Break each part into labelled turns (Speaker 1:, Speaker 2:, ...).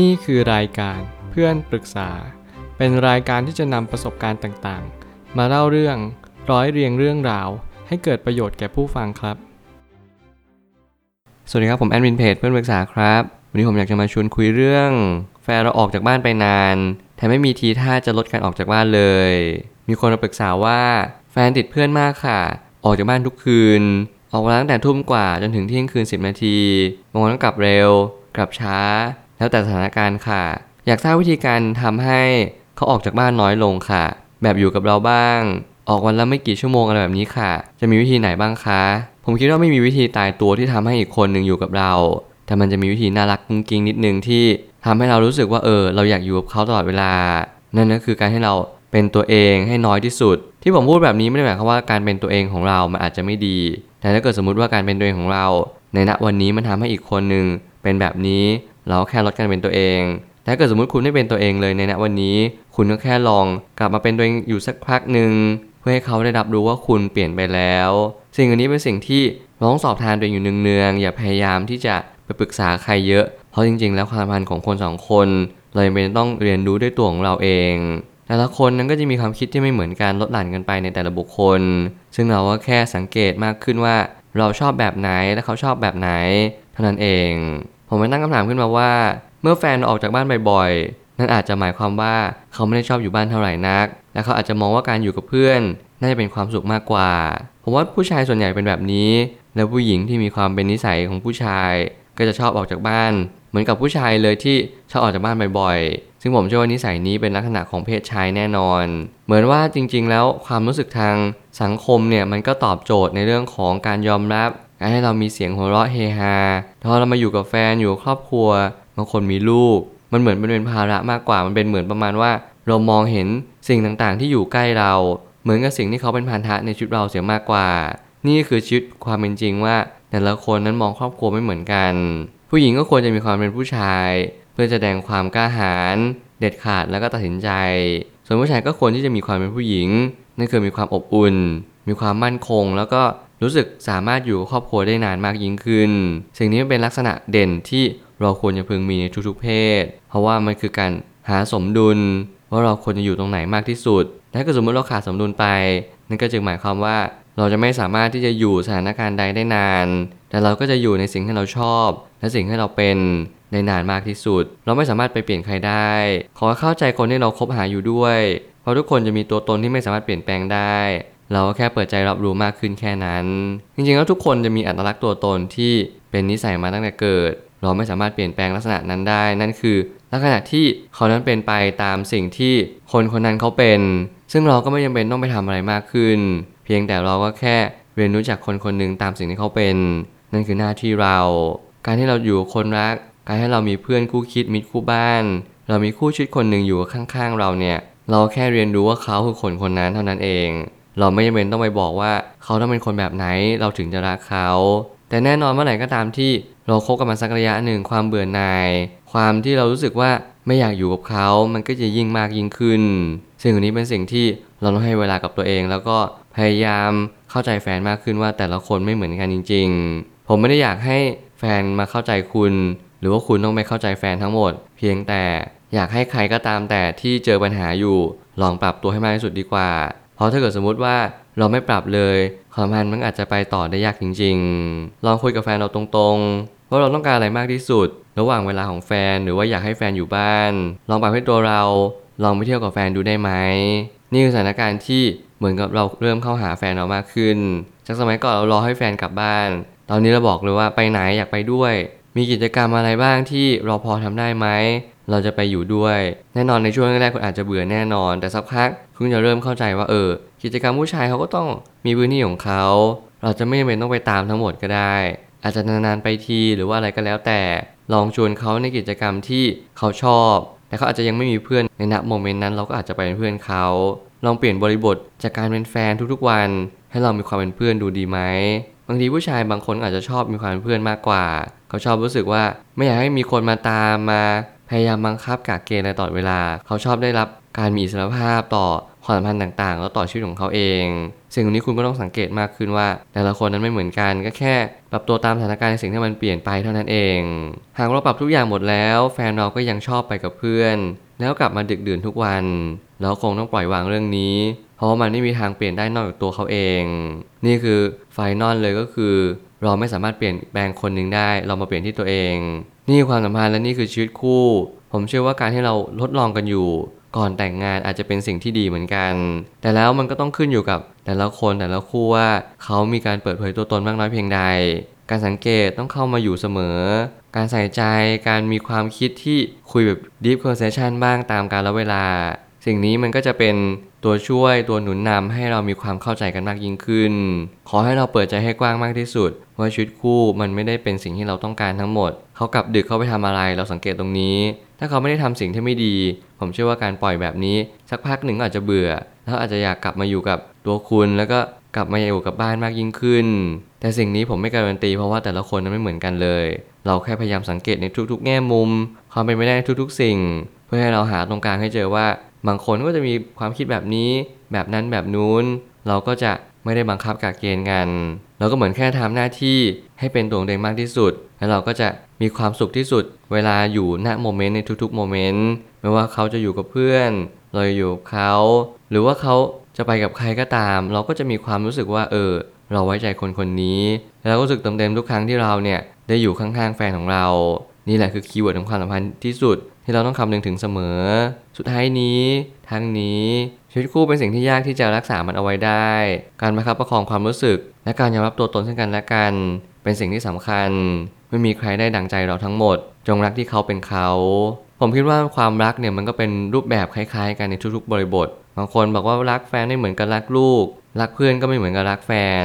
Speaker 1: นี่คือรายการเพื่อนปรึกษา เป็นรายการที่จะนำประสบการณ์ต่างๆ มาเล่าเรื่องร้อยเรียงเรื่องราว ให้เกิดประโยชน์แก่ผู้ฟังครับ
Speaker 2: สวัสดีครับผมแอดมินเพจเพื่อนปรึกษาครับ วันนี้ผมอยากจะมาชวนคุยเรื่อง แฟนเราออกจากบ้านไปนานแถมไม่มีทีท่าจะลดการออกจากบ้านเลย มีคนมาปรึกษาว่า แฟนติดเพื่อนมากค่ะ ออกจากบ้านทุกคืน ออกมาตั้งแต่ทุ่มกว่าจนถึงเที่ยงคืน 10 นาทีบางวันก็กลับเร็ว กลับช้า แล้วแต่สถานการณ์ค่ะ อยากทราบวิธีการทำให้เขาออกจากบ้านน้อยลงค่ะ แบบอยู่กับเราบ้าง ออกวันละไม่กี่ชั่วโมงอะไรแบบนี้ค่ะ จะมีวิธีไหนบ้างคะ ผมคิดว่าไม่มีวิธีตายตัวที่ทำให้อีกคนหนึ่งอยู่กับเรา แต่มันจะมีวิธีน่ารักกุ้งกิ้งนิดนึงที่ทำให้เรารู้สึกว่าเออ เราอยากอยู่กับเขาตลอดเวลา นั่นก็คือการให้เราเป็นตัวเองให้น้อยที่สุด ที่ผมพูดแบบนี้ไม่ได้หมายความว่าการเป็นตัวเองของเรามันอาจจะไม่ดี แต่ถ้าเกิดสมมติว่าการเป็นตัวเองของเรา ในณวันนี้มันทำให้อีกคนหนึ่งเป็นแบบนี้ เราแค่ลดการเป็นตัวเองแต่ถ้าเกิดสมมติคุณไม่เป็นตัวเองเลยในณวันนี้ คุณก็แค่ลองกลับมาเป็นตัวเองอยู่สักพักหนึ่งเพื่อให้เขาได้รับรู้ว่าคุณเปลี่ยนไปแล้ว สิ่งอันนี้เป็นสิ่งที่ร้องสอบทานตัวเองอยู่เนืองๆอย่าพยายามที่จะไปปรึกษาใครเยอะ เพราะจริง ๆ แล้วความสัมพันธ์ของคนสองคนเราเป็นต้องเรียนรู้ด้วยตัวของเราเอง แต่ละคนนั้นก็จะมีความคิดที่ไม่เหมือนกันลดหลั่นกันไปในแต่ละบุคคล ซึ่งเราก็แค่สังเกตมากขึ้นว่า เราชอบแบบไหนและเขาชอบแบบไหน เท่านั้นเอง ผมไปตั้งคำถามขึ้นมาว่า เมื่อแฟนออกจากบ้านบ่อยๆ นั่นอาจจะหมายความว่าเขาไม่ได้ชอบอยู่บ้านเท่าไหร่นัก และเขาอาจจะมองว่าการอยู่กับเพื่อน น่าจะเป็นความสุขมากกว่า ผมว่าผู้ชายส่วนใหญ่เป็นแบบนี้ แล้วผู้หญิงที่มีความเป็นนิสัยของผู้ชาย ก็จะชอบออกจากบ้าน เหมือนกับผู้ชายเลยที่ชอบออกจากบ้านบ่อยๆ ซึ่งผมเชื่อว่านิสัยนี้เป็นลักษณะของเพศชายแน่นอน เหมือนว่าจริง ๆ แล้วความรู้สึกทางสังคมเนี่ยมันก็ตอบโจทย์ในเรื่องของการยอมรับ การให้เรามีเสียงหัวเราะเฮฮาพอเรามาอยู่กับแฟนอยู่กับครอบครัวบางคนมีลูก มันเหมือนเป็นเป็นภาระมากกว่ามันเป็นเหมือนประมาณว่า เรามองเห็นสิ่งต่างๆ ที่อยู่ใกล้เรา เหมือนกับสิ่งที่เขาเป็นพันธะในชีวิตเราเสียมากกว่า นี่คือชีวิตความเป็นจริงว่า แต่ละคนนั้นมองครอบครัวไม่เหมือนกัน ผู้หญิงก็ควรจะมีความเป็นผู้ชาย เพื่อแสดงความกล้าหาญเด็ดขาดแล้วก็ตัดสินใจ ส่วนผู้ชายก็ควรที่จะมีความเป็นผู้หญิงนั่นคือมีความอบอุ่น มีความมั่นคง แล้วก็ รู้สึกสามารถอยู่กับครอบครัวได้นานมากยิ่งขึ้น สิ่งนี้เป็นลักษณะเด่นที่เราควรจะพึงมีในทุกๆเพศ เพราะว่ามันคือการหาสมดุล ว่าเราควรจะอยู่ตรงไหนมากที่สุด ถ้าเกิดสมมติเราขาดสมดุลไป นั่นก็จึงหมายความว่าเราจะไม่สามารถที่จะอยู่สถานการณ์ใดได้นาน แต่เราก็จะอยู่ในสิ่งที่เราชอบ และสิ่งที่เราเป็นในนานมากที่สุด เราไม่สามารถไปเปลี่ยนใครได้ ขอเข้าใจคนที่เราคบหาอยู่ด้วย เพราะทุกคนจะมีตัวตนที่ไม่สามารถเปลี่ยนแปลงได้ เราก็แค่เปิดใจรับรู้มากขึ้นแค่นั้น จริงๆแล้วทุกคนจะมีอัตลักษณ์ตัวตนที่เป็นนิสัยมาตั้งแต่เกิด เราไม่สามารถเปลี่ยนแปลงลักษณะนั้นได้ นั่นคือ ลักษณะที่เขานั้นเป็นไปตามสิ่งที่คนคนนั้นเขาเป็น ซึ่งเราก็ไม่จำเป็นต้องไปทำอะไรมากขึ้น เพียงแต่เราก็แค่เรียนรู้จากคนคนหนึ่งตามสิ่งที่เขาเป็น นั่นคือหน้าที่เรา การที่เราอยู่คนรัก การให้เรามีเพื่อนคู่คิดมิตรคู่บ้าน เรามีคู่ชีวิตคนหนึ่งอยู่ข้างๆเราเนี่ย เราแค่เรียนรู้ว่าเขาคือคนคนนั้นเท่านั้นเอง เราไม่จำเป็นต้องไปบอกว่าเขาต้องเป็นคนแบบไหนเราถึงจะรักเขา แต่แน่นอนเมื่อไหร่ก็ตามที่เราคบกันมาสักระยะหนึ่งความเบื่อหน่าย ความที่เรารู้สึกว่าไม่อยากอยู่กับเขา มันก็จะยิ่งมากยิ่งขึ้น สิ่งนี้เป็นสิ่งที่เราต้องให้เวลากับตัวเอง แล้วก็พยายามเข้าใจแฟนมากขึ้นว่าแต่ละคนไม่เหมือนกันจริง ๆ ผมไม่ได้อยากให้แฟนมาเข้าใจคุณ หรือว่าคุณต้องไปเข้าใจแฟนทั้งหมด เพียงแต่อยากให้ใครก็ตามแต่ที่เจอปัญหาอยู่ ลองปรับตัวให้มากที่สุดดีกว่า เพราะถ้าเกิดสมมุติว่าเราไม่ปรับเลยความสัมพันมันอาจจะไปต่อได้ยากจริงๆ ลองคุยกับแฟนเราตรงๆ ว่าเราต้องการอะไรมากที่สุด ระหว่างเวลาของแฟนหรือว่าอยากให้แฟนอยู่บ้าน ลองปรับให้ตัวเรา ลองไปเที่ยวกับแฟนดูได้ไหม นี่คือสถานการณ์ที่เหมือนกับเราเริ่มเข้าหาแฟนเรามากขึ้น จากสมัยก่อนเรารอให้แฟนกลับบ้าน ตอนนี้เราบอกเลยว่าไปไหนอยากไปด้วย มีกิจกรรมอะไรบ้างที่เราพอทำได้ไหม เราจะไปอยู่ด้วย แน่นอนในช่วงแรกๆคุณอาจจะเบื่อแน่นอน แต่สักพักคุณจะเริ่มเข้าใจว่าเออ กิจกรรมผู้ชายเขาก็ต้องมีพื้นที่ของเขา เราจะไม่จำเป็นต้องไปตามทั้งหมดก็ได้ อาจจะนานๆไปทีหรือว่าอะไรก็แล้วแต่ ลองชวนเขาในกิจกรรมที่เขาชอบ แต่เขาอาจจะยังไม่มีเพื่อนในณโมเมนต์นั้น เราก็อาจจะไปเป็นเพื่อนเขาลองเปลี่ยนบริบทจากการเป็นแฟนทุกๆวัน ให้เรามีความเป็นเพื่อนดูดีไหมบางทีผู้ชายบางคนอาจจะชอบมีความเป็นเพื่อนมากกว่า เขาชอบรู้สึกว่าไม่อยากให้มีคนมาตามมา พยายามบังคับกากเกณฑ์ในตลอดเวลา เขาชอบได้รับการมีอิสรภาพต่อความสัมพันธ์ต่างๆ แล้วต่อชีวิตของเขาเอง สิ่งเหล่านี้คุณก็ต้องสังเกตมากขึ้นว่า แต่ละคนนั้นไม่เหมือนกันก็แค่ ปรับตัวตามสถานการณ์ในสิ่งที่มันเปลี่ยนไปเท่านั้นเอง หากเราปรับทุกอย่างหมดแล้ว แฟนเราก็ยังชอบไปกับเพื่อน แล้วกลับมาดึกดื่นทุกวันเราคงต้องปล่อยวางเรื่องนี้ เพราะมันไม่มีทางเปลี่ยนได้นอกจากตัวเขาเอง นี่คือไฟนอลเลยก็คือ เราไม่สามารถเปลี่ยนแปลงคนหนึ่งได้ เรามาเปลี่ยนที่ตัวเอง นี่ความสัมพันธ์และนี่คือชีวิตคู่ ผมเชื่อว่าการที่เราทดลองกันอยู่ ก่อนแต่งงานอาจจะเป็นสิ่งที่ดีเหมือนกัน แต่แล้วมันก็ต้องขึ้นอยู่กับแต่ละคนแต่ละคู่ว่าเขามีการเปิดเผยตัวตนมากน้อยเพียงใด การสังเกตต้องเข้ามาอยู่เสมอ การใส่ใจการมีความคิดที่คุยแบบ deep conversation บ้างตามกาลเวลา สิ่งนี้มันก็จะเป็นตัวช่วยตัวหนุนนำให้เรามีความเข้าใจกันมากยิ่งขึ้น ขอให้เราเปิดใจให้กว้างมากที่สุด ว่าชีวิตคู่มันไม่ได้เป็นสิ่งที่เราต้องการทั้งหมด เขากลับดึกเขาไปทำอะไรเราสังเกตตรงนี้ ถ้าเขาไม่ได้ทำสิ่งที่ไม่ดี ผมเชื่อว่าการปล่อยแบบนี้ สักพักหนึ่งก็อาจจะเบื่อ แล้วอาจจะอยากกลับมาอยู่กับตัวคุณแล้วก็กลับมาอยู่กับบ้านมากยิ่งขึ้น แต่สิ่งนี้ผมไม่การันตีเพราะว่าแต่ละคนนั้นไม่เหมือนกันเลย เราแค่พยายามสังเกตในทุกๆ แง่มุม ความเป็นไปได้ในทุกๆ สิ่ง เพื่อให้เราหาตรงกลางให้เจอว่า บางคนก็จะมีความคิดแบบนี้ แบบนั้นแบบนู้น เราก็จะ ไม่ได้บังคับกากเกณฑ์กันเราก็เหมือนแค่ทำหน้าที่ให้เป็นตัวของตัวเองมากที่สุด แล้วเราก็จะมีความสุขที่สุด เวลาอยู่ณ moment ในทุกๆ moment ไม่ว่าเขาจะอยู่กับเพื่อน เราอยู่กับเขา หรือว่าเขาจะไปกับใครก็ตาม เราก็จะมีความรู้สึกว่าเออ เราไว้ใจคนคนนี้แล้วก็รู้สึกเต็มเต็มๆทุกครั้งที่เราเนี่ยได้อยู่ข้างๆแฟนของเรา นี่แหละคือ keyword ของความสัมพันธ์ที่สุดที่เราต้องคำนึงถึงเสมอ สุดท้ายนี้ ทั้งนี้ ชีวิตคู่เป็นสิ่งที่ยากที่จะรักษามันเอาไว้ได้ การประคับประคองความรู้สึก และการยอมรับตัวตนซึ่งกันและกัน เป็นสิ่งที่สำคัญ ไม่มีใครได้ดังใจเราทั้งหมด จงรักที่เขาเป็นเขา ผมคิดว่าความรักเนี่ยมันก็เป็นรูปแบบคล้ายๆ กันในทุกๆ บริบท บางคนบอกว่ารักแฟนไม่เหมือนกับรักลูก รักเพื่อนก็ไม่เหมือนกับรักแฟน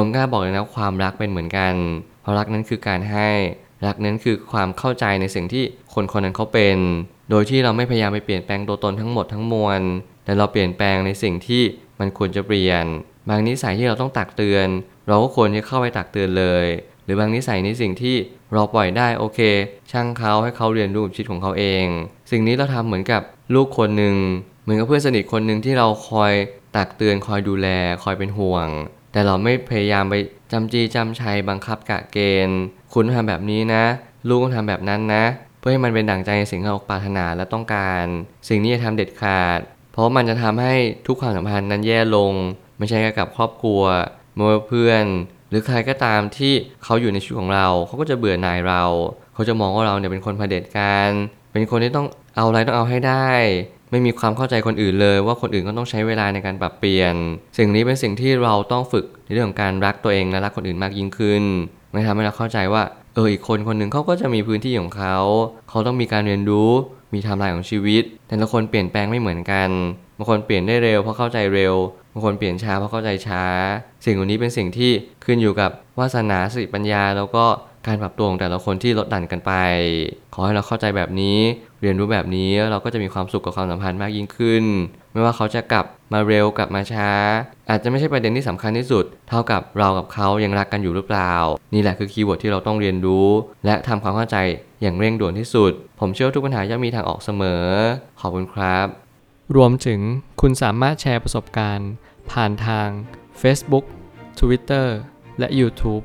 Speaker 2: ผมกล้าบอกเลยนะความรักเป็นเหมือนกัน เพราะรักนั้นคือการให้ รักนั้นคือความเข้าใจในสิ่งที่คนคนนั้นเขาเป็น โดยที่เราไม่พยายามไปเปลี่ยนแปลงตัวตนทั้งหมดทั้งมวล แต่เราเปลี่ยนแปลงในสิ่งที่มันควรจะเปลี่ยน บางนิสัยที่เราต้องตักเตือน เราก็ควรจะเข้าไปตักเตือนเลย หรือบางนิสัยในสิ่งที่เราปล่อยได้โอเค ช่างเขาให้เขาเรียนรู้ชีวิตของเขาเอง สิ่งนี้เราทำเหมือนกับลูกคนหนึ่งเหมือนกับเพื่อนสนิทคนหนึ่งที่เราคอยตักเตือนคอยดูแลคอยเป็นห่วง แต่เราไม่พยายามไปจำจีจำชัยบังคับกะเกณฑ์ คุณทำแบบนี้นะ ลูกต้องทำแบบนั้นนะ เพื่อให้มันเป็นดั่งใจในสิ่งที่เราปรารถนาและต้องการ สิ่งนี้จะทำเด็ดขาด เพราะมันจะทำให้ทุกความสัมพันธ์นั้นแย่ลง ไม่ใช่แค่กับครอบครัวม่ว่าเพื่อน หรือใครก็ตามที่เขาอยู่ในชีวิตของเรา เขาก็จะเบื่อหน่ายเรา เขาจะมองว่าเราเนี่ยเป็นคนเผด็จการ เป็นคนที่ต้องเอาอะไรต้องเอาให้ได้ ไม่มีความเข้าใจคนอื่นเลย ว่าคนอื่นก็ต้องใช้เวลาในการปรับเปลี่ยน สิ่งนี้เป็นสิ่งที่เราต้องฝึกในเรื่องของการรักตัวเองและรักคนอื่นมากยิ่งขึ้นมันทำให้เราเข้าใจว่าเอออีกคนคนหนึ่งเขาก็จะมีพื้นที่ของเขา เขาต้องมีการเรียนรู้ มีไทม์ไลน์ของชีวิต แต่ละคนเปลี่ยนแปลงไม่เหมือนกันบางคนเปลี่ยนได้เร็วเพราะเข้าใจเร็วบางคนเปลี่ยนช้าเพราะเข้าใจช้า สิ่งเหล่านี้เป็นสิ่งที่ขึ้นอยู่กับวาสนาสติปัญญาแล้วก็ การปรับตัวของแต่ละคนที่ลดหลั่นกันไป ขอให้เราเข้าใจแบบนี้ เรียนรู้แบบนี้เราก็จะมีความสุขกับความสัมพันธ์มากยิ่งขึ้น ไม่ว่าเขาจะกลับมาเร็วกลับมาช้า อาจจะไม่ใช่ประเด็นที่สำคัญที่สุด เท่ากับเรากับเขายังรักกันอยู่หรือเปล่า นี่แหละคือ keyword ที่เราต้องเรียนรู้ และทำความเข้าใจอย่างเร่งด่วนที่สุด ผมเชื่อทุกปัญหาย่อมมีทางออกเสมอ ขอบคุณครับ
Speaker 1: รวมถึงคุณสามารถแชร์ประสบการณ์ ผ่านทาง Facebook Twitter และ YouTube